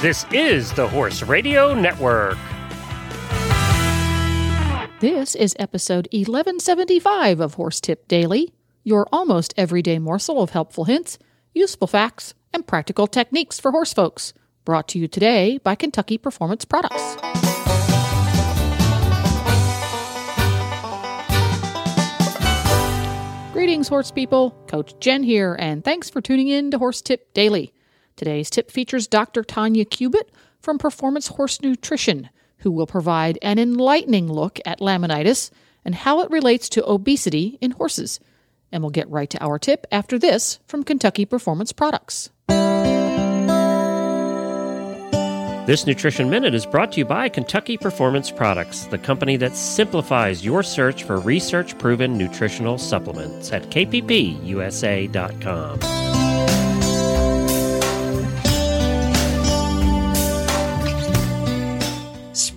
This is the Horse Radio Network. This is episode 1175 of Horse Tip Daily, your almost everyday morsel of helpful hints, useful facts, and practical techniques for horse folks. Brought to you today by Kentucky Performance Products. Greetings, horse people. Coach Jen here, and thanks for tuning in to Horse Tip Daily. Today's tip features Dr. Tania Cubitt from Performance Horse Nutrition, who will provide an enlightening look at laminitis and how it relates to obesity in horses. And we'll get right to our tip after this from Kentucky Performance Products. This Nutrition Minute is brought to you by Kentucky Performance Products, the company that simplifies your search for research proven nutritional supplements at kppusa.com.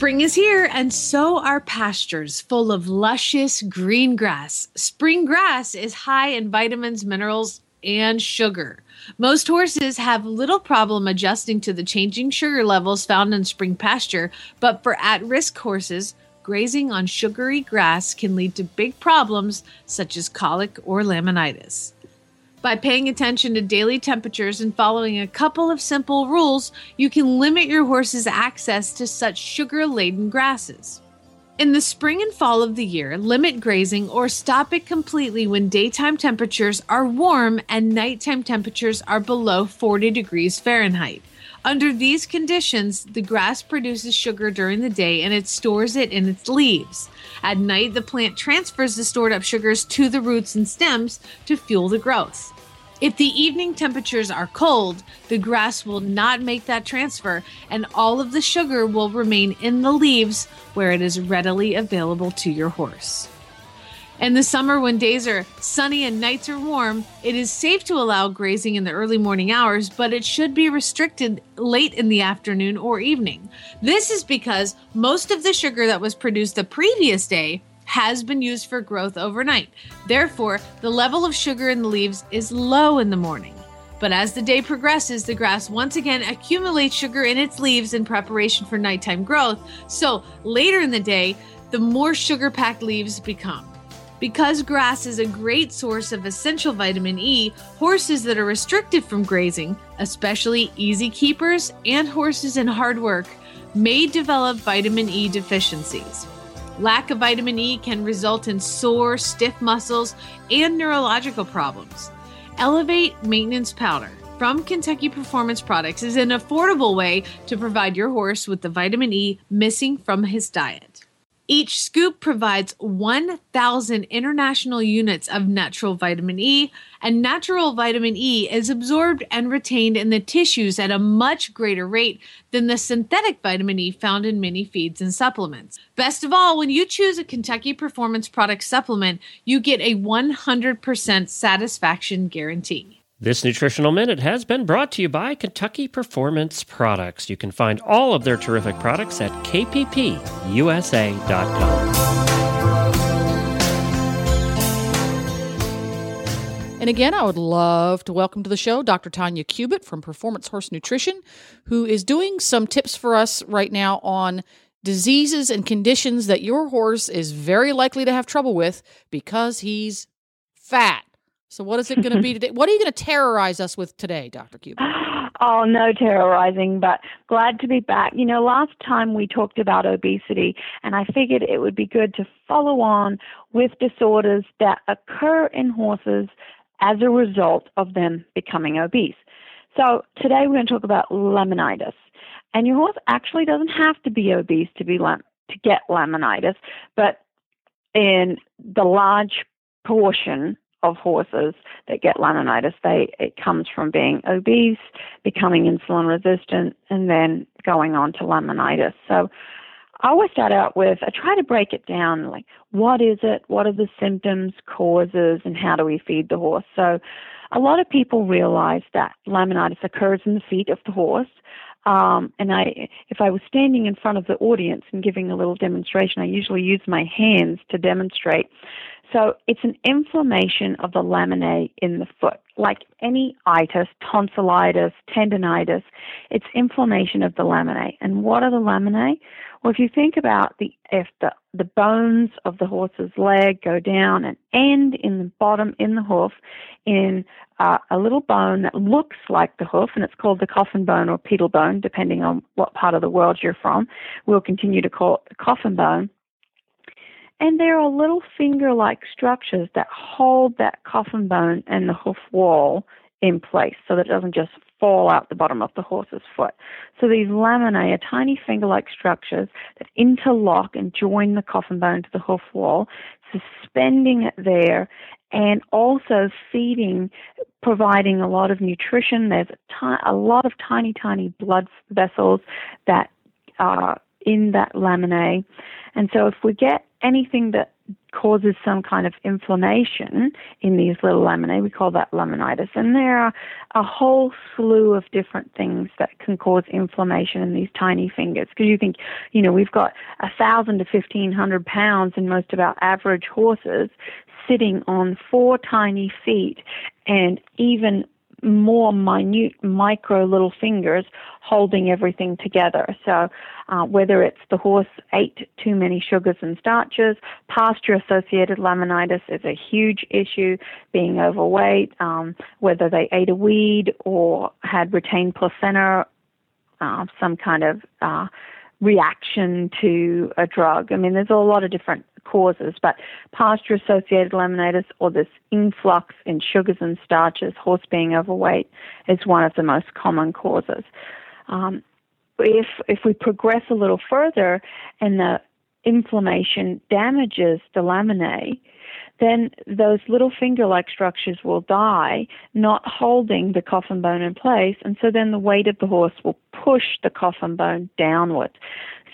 Spring is here, and so are pastures full of luscious green grass. Spring grass is high in vitamins, minerals, and sugar. Most horses have little problem adjusting to the changing sugar levels found in spring pasture, but for at risk horses, grazing on sugary grass can lead to big problems such as colic or laminitis. By paying attention to daily temperatures and following a couple of simple rules, you can limit your horse's access to such sugar laden grasses. In the spring and fall of the year, limit grazing or stop it completely when daytime temperatures are warm and nighttime temperatures are below 40 degrees Fahrenheit. Under these conditions, the grass produces sugar during the day and it stores it in its leaves. At night, the plant transfers the stored up sugars to the roots and stems to fuel the growth. If the evening temperatures are cold, the grass will not make that transfer, and all of the sugar will remain in the leaves where it is readily available to your horse. In the summer, when days are sunny and nights are warm, it is safe to allow grazing in the early morning hours, but it should be restricted late in the afternoon or evening. This is because most of the sugar that was produced the previous day has been used for growth overnight. Therefore, the level of sugar in the leaves is low in the morning. But as the day progresses, the grass once again accumulates sugar in its leaves in preparation for nighttime growth. So later in the day, the more sugar packed leaves become. Because grass is a great source of essential vitamin E, horses that are restricted from grazing, especially easy keepers and horses in hard work, may develop vitamin E deficiencies. Lack of vitamin E can result in sore, stiff muscles and neurological problems. Elevate Maintenance Powder from Kentucky Performance Products is an affordable way to provide your horse with the vitamin E missing from his diet. Each scoop provides 1,000 international units of natural vitamin E, and natural vitamin E is absorbed and retained in the tissues at a much greater rate than the synthetic vitamin E found in many feeds and supplements. Best of all, when you choose a Kentucky Performance Product supplement, you get a 100% satisfaction guarantee. This nutritional minute has been brought to you by Kentucky Performance Products. You can find all of their terrific products at kppusa.com. And again, I would love to welcome to the show Dr. Tania Cubitt from Performance Horse Nutrition, who is doing some tips for us right now on diseases and conditions that your horse is very likely to have trouble with because he's fat. So, what is it going to be today? What are you going to terrorize us with today, Dr. Cubitt? Oh, no terrorizing, but glad to be back. You know, last time we talked about obesity, and I figured it would be good to follow on with disorders that occur in horses as a result of them becoming obese. So, today we're going to talk about laminitis. And your horse actually doesn't have to be obese to be lam- to get laminitis, but in the large portion of horses that get laminitis. They it comes from being obese, becoming insulin resistant, and then going on to laminitis. So I always start out with I try to break it down like what is it, what are the symptoms, causes, and how do we feed the horse. So a lot of people realize that laminitis occurs in the feet of the horse. Um, and I, if I was standing in front of the audience and giving a little demonstration, I usually use my hands to demonstrate. So it's an inflammation of the laminae in the foot. Like any itis, tonsillitis, tendonitis, it's inflammation of the laminae. And what are the laminae? Well, if you think about the if the the bones of the horse's leg go down and end in the bottom in the hoof in uh, a little bone that looks like the hoof, and it's called the coffin bone or pedal bone, depending on what part of the world you're from. We'll continue to call it the coffin bone. And there are little finger like structures that hold that coffin bone and the hoof wall in place so that it doesn't just fall out the bottom of the horse's foot. So these laminae are tiny finger-like structures that interlock and join the coffin bone to the hoof wall, suspending it there and also feeding, providing a lot of nutrition. There's a, ti- a lot of tiny, tiny blood vessels that are in that laminae. And so if we get anything that causes some kind of inflammation in these little laminae. We call that laminitis. And there are a whole slew of different things that can cause inflammation in these tiny fingers. Because you think, you know, we've got a thousand to fifteen hundred pounds in most of our average horses sitting on four tiny feet and even more minute micro little fingers holding everything together. So uh, whether it's the horse ate too many sugars and starches, pasture associated laminitis is a huge issue, being overweight, um, whether they ate a weed or had retained placenta, uh, some kind of uh, reaction to a drug. I mean, there's a lot of different causes, but pasture associated laminitis or this influx in sugars and starches, horse being overweight, is one of the most common causes. Um, if if we progress a little further and the inflammation damages the laminae, then those little finger like structures will die, not holding the coffin bone in place, and so then the weight of the horse will push the coffin bone downward.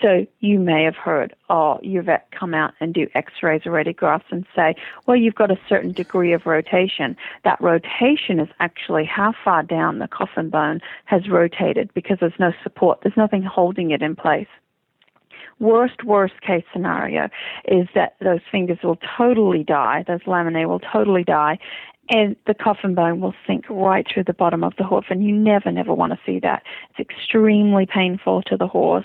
So you may have heard, oh, your vet come out and do x-rays or radiographs and say, well, you've got a certain degree of rotation. That rotation is actually how far down the coffin bone has rotated because there's no support. There's nothing holding it in place worst, worst case scenario is that those fingers will totally die, those laminae will totally die, and the coffin bone will sink right through the bottom of the hoof, and you never, never want to see that. It's extremely painful to the horse,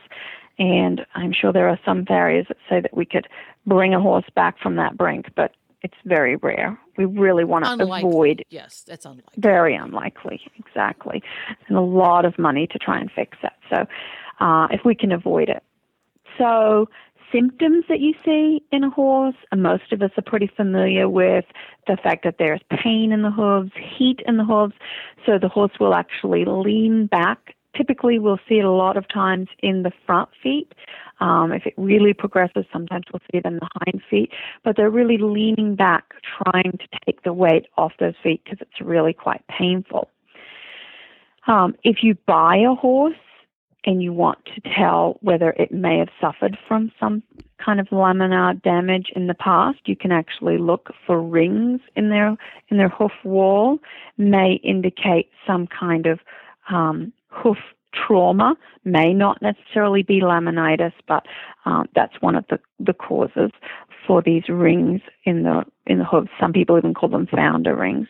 and I'm sure there are some farriers that say that we could bring a horse back from that brink, but it's very rare. We really want to unlikely. avoid. Yes, that's unlikely. Very unlikely, exactly, and a lot of money to try and fix that. So, uh, if we can avoid it, so, symptoms that you see in a horse, most of us are pretty familiar with the fact that there's pain in the hooves, heat in the hooves, so the horse will actually lean back. Typically, we'll see it a lot of times in the front feet. Um, if it really progresses, sometimes we'll see it in the hind feet, but they're really leaning back, trying to take the weight off those feet because it's really quite painful. Um, if you buy a horse and you want to tell whether it may have suffered from some kind of laminar damage in the past, you can actually look for rings in their in their hoof wall, may indicate some kind of um, hoof trauma. May not necessarily be laminitis, but um, that's one of the, the causes for these rings in the in the hooves. Some people even call them founder rings.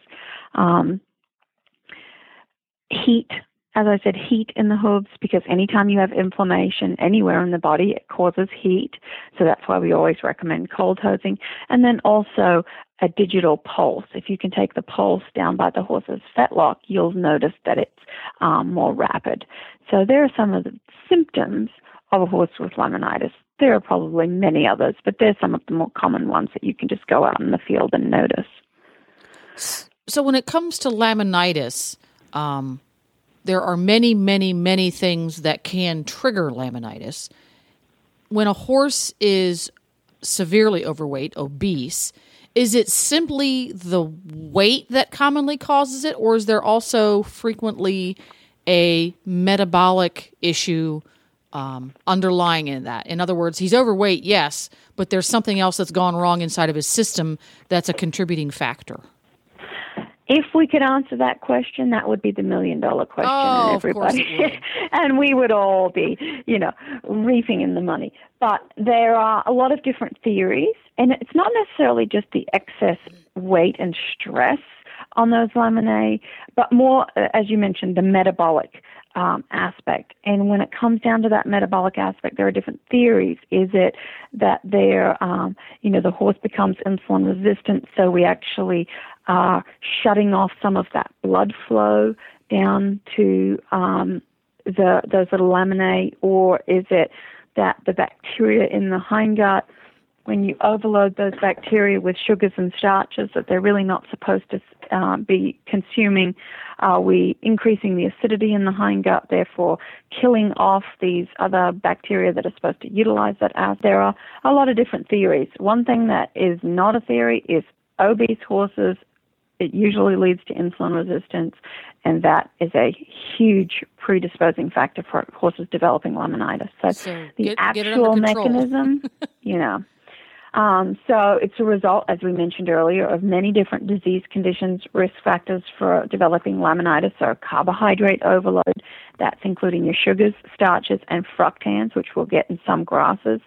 Um, heat as I said, heat in the hooves because anytime you have inflammation anywhere in the body, it causes heat. So that's why we always recommend cold hosing. And then also a digital pulse. If you can take the pulse down by the horse's fetlock, you'll notice that it's um, more rapid. So there are some of the symptoms of a horse with laminitis. There are probably many others, but there's some of the more common ones that you can just go out in the field and notice. So when it comes to laminitis, um, there are many, many, many things that can trigger laminitis. When a horse is severely overweight, obese, is it simply the weight that commonly causes it, or is there also frequently a metabolic issue um, underlying in that? In other words, he's overweight, yes, but there's something else that's gone wrong inside of his system that's a contributing factor. If we could answer that question, that would be the million dollar question, oh, and everybody, and we would all be, you know, reaping in the money. But there are a lot of different theories, and it's not necessarily just the excess weight and stress on those laminae, but more, uh, as you mentioned, the metabolic um, aspect. And when it comes down to that metabolic aspect, there are different theories. Is it that they're, um, you know, the horse becomes insulin resistant, so we actually are shutting off some of that blood flow down to um, the those little laminae, or is it that the bacteria in the hindgut when you overload those bacteria with sugars and starches that they're really not supposed to uh, be consuming, are we increasing the acidity in the hindgut, therefore killing off these other bacteria that are supposed to utilize that acid? There are a lot of different theories. One thing that is not a theory is obese horses. It usually leads to insulin resistance, and that is a huge predisposing factor for horses developing laminitis. So, so the get, actual get mechanism, you know, um, so it's a result, as we mentioned earlier, of many different disease conditions. Risk factors for developing laminitis are carbohydrate overload. That's including your sugars, starches, and fructans, which we'll get in some grasses.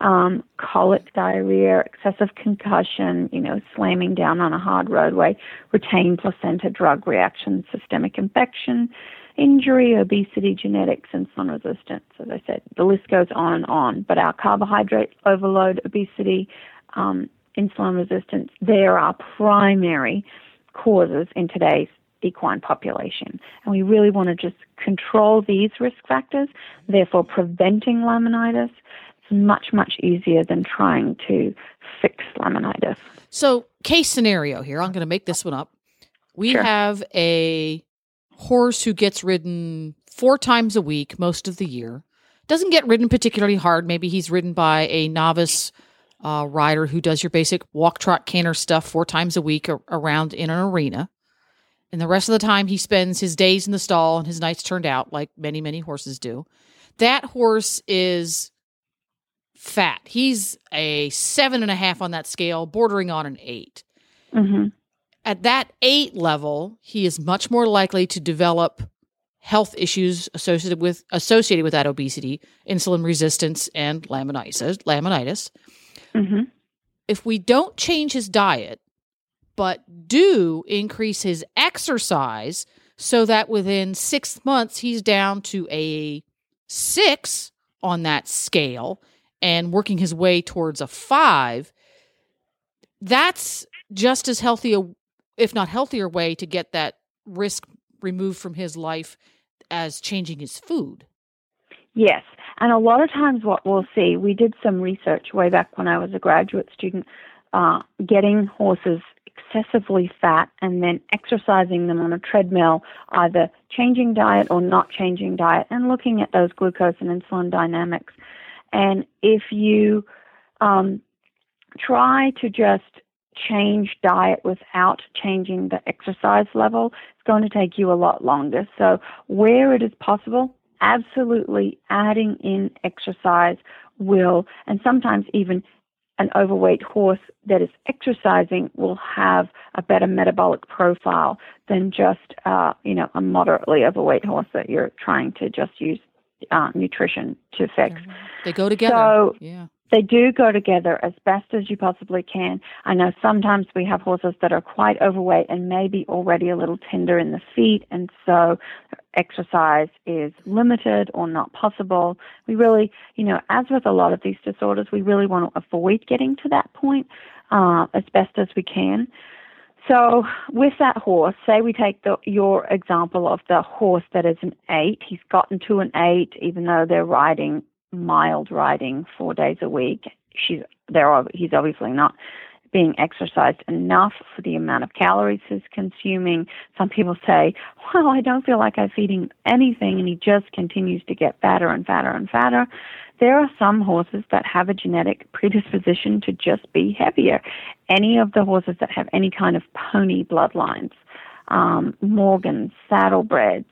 Um, colic, diarrhea, excessive concussion, you know, slamming down on a hard roadway, retained placenta drug reaction, systemic infection, injury, obesity, genetics, insulin resistance. As I said, the list goes on and on. But our carbohydrate overload, obesity, um, insulin resistance, they are our primary causes in today's equine population. And we really want to just control these risk factors, therefore preventing laminitis is much, much easier than trying to fix laminitis. So, case scenario here, I'm going to make this one up. We Sure. have a horse who gets ridden four times a week most of the year. Doesn't get ridden particularly hard. Maybe he's ridden by a novice uh, rider who does your basic walk, trot, canter stuff four times a week ar- around in an arena. And the rest of the time, he spends his days in the stall and his nights turned out, like many, many horses do. That horse is fat. He's a seven and a half on that scale, bordering on an eight hmm at that eight level, he is much more likely to develop health issues associated with associated with that obesity, insulin resistance, and laminitis. Laminitis. hmm If we don't change his diet, but do increase his exercise, so that within six months he's down to a six on that scale and working his way towards a five, that's just as healthy a if not healthier way to get that risk removed from his life as changing his food. Yes. And a lot of times, what we'll see, we did some research way back when I was a graduate student, uh, getting horses excessively fat and then exercising them on a treadmill, either changing diet or not changing diet, and looking at those glucose and insulin dynamics. And if you um, try to just change diet without changing the exercise level, it's going to take you a lot longer. So, where it is possible, absolutely adding in exercise will, and sometimes even an overweight horse that is exercising will have a better metabolic profile than just, uh, you know, a moderately overweight horse that you're trying to just use uh, nutrition to fix. They go together. So- yeah. They do go together as best as you possibly can. I know sometimes we have horses that are quite overweight and maybe already a little tender in the feet, and so exercise is limited or not possible. We really, you know, as with a lot of these disorders, we really want to avoid getting to that point uh, as best as we can. So, with that horse, say we take the, your example of the horse that is an eight. He's gotten to an eight, even though they're riding mild riding four days a week. She's they're he's obviously not being exercised enough for the amount of calories he's consuming. Some people say, "Well, I don't feel like I'm feeding anything," and he just continues to get fatter and fatter and fatter. There are some horses that have a genetic predisposition to just be heavier. Any of the horses that have any kind of pony bloodlines, um, Morgans, saddlebreds,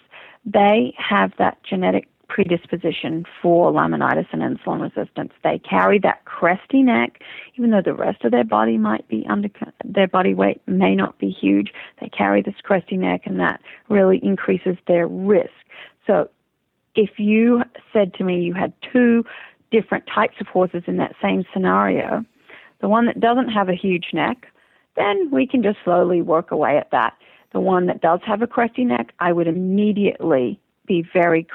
they have that genetic predisposition for laminitis and insulin resistance. They carry that cresty neck, even though the rest of their body might be under, their body weight may not be huge. They carry this cresty neck, and that really increases their risk. So, if you said to me you had two different types of horses in that same scenario, the one that doesn't have a huge neck, then we can just slowly work away at that. The one that does have a cresty neck, I would immediately be very,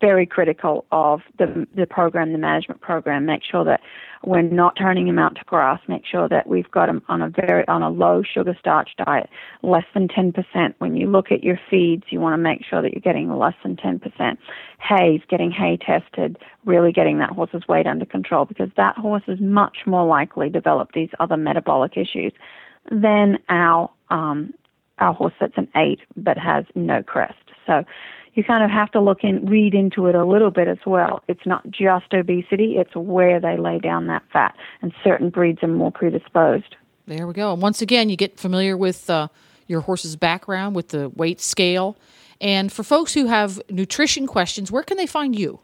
very critical of the the program, the management program. Make sure that we're not turning them out to grass. Make sure that we've got them on a very on a low sugar starch diet, less than 10%. When you look at your feeds, you want to make sure that you're getting less than 10%. Hay, getting hay tested, really getting that horse's weight under control because that horse is much more likely to develop these other metabolic issues than our um, our horse that's an eight but has no crest. So you kind of have to look and read into it a little bit as well. It's not just obesity, it's where they lay down that fat, and certain breeds are more predisposed. There we go. And once again, you get familiar with uh, your horse's background, with the weight scale. And for folks who have nutrition questions, where can they find you?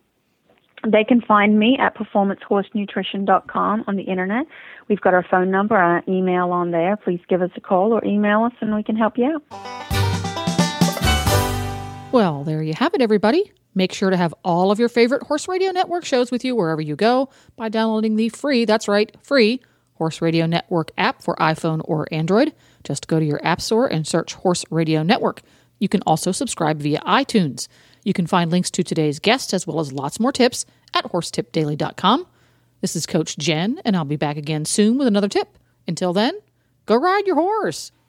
They can find me at performancehorsenutrition.com on the internet. We've got our phone number, our email on there. Please give us a call or email us and we can help you out. Well, there you have it, everybody. Make sure to have all of your favorite Horse Radio Network shows with you wherever you go by downloading the free, that's right, free Horse Radio Network app for iPhone or Android. Just go to your App Store and search Horse Radio Network. You can also subscribe via iTunes. You can find links to today's guest as well as lots more tips at horsetipdaily.com. This is Coach Jen, and I'll be back again soon with another tip. Until then, go ride your horse.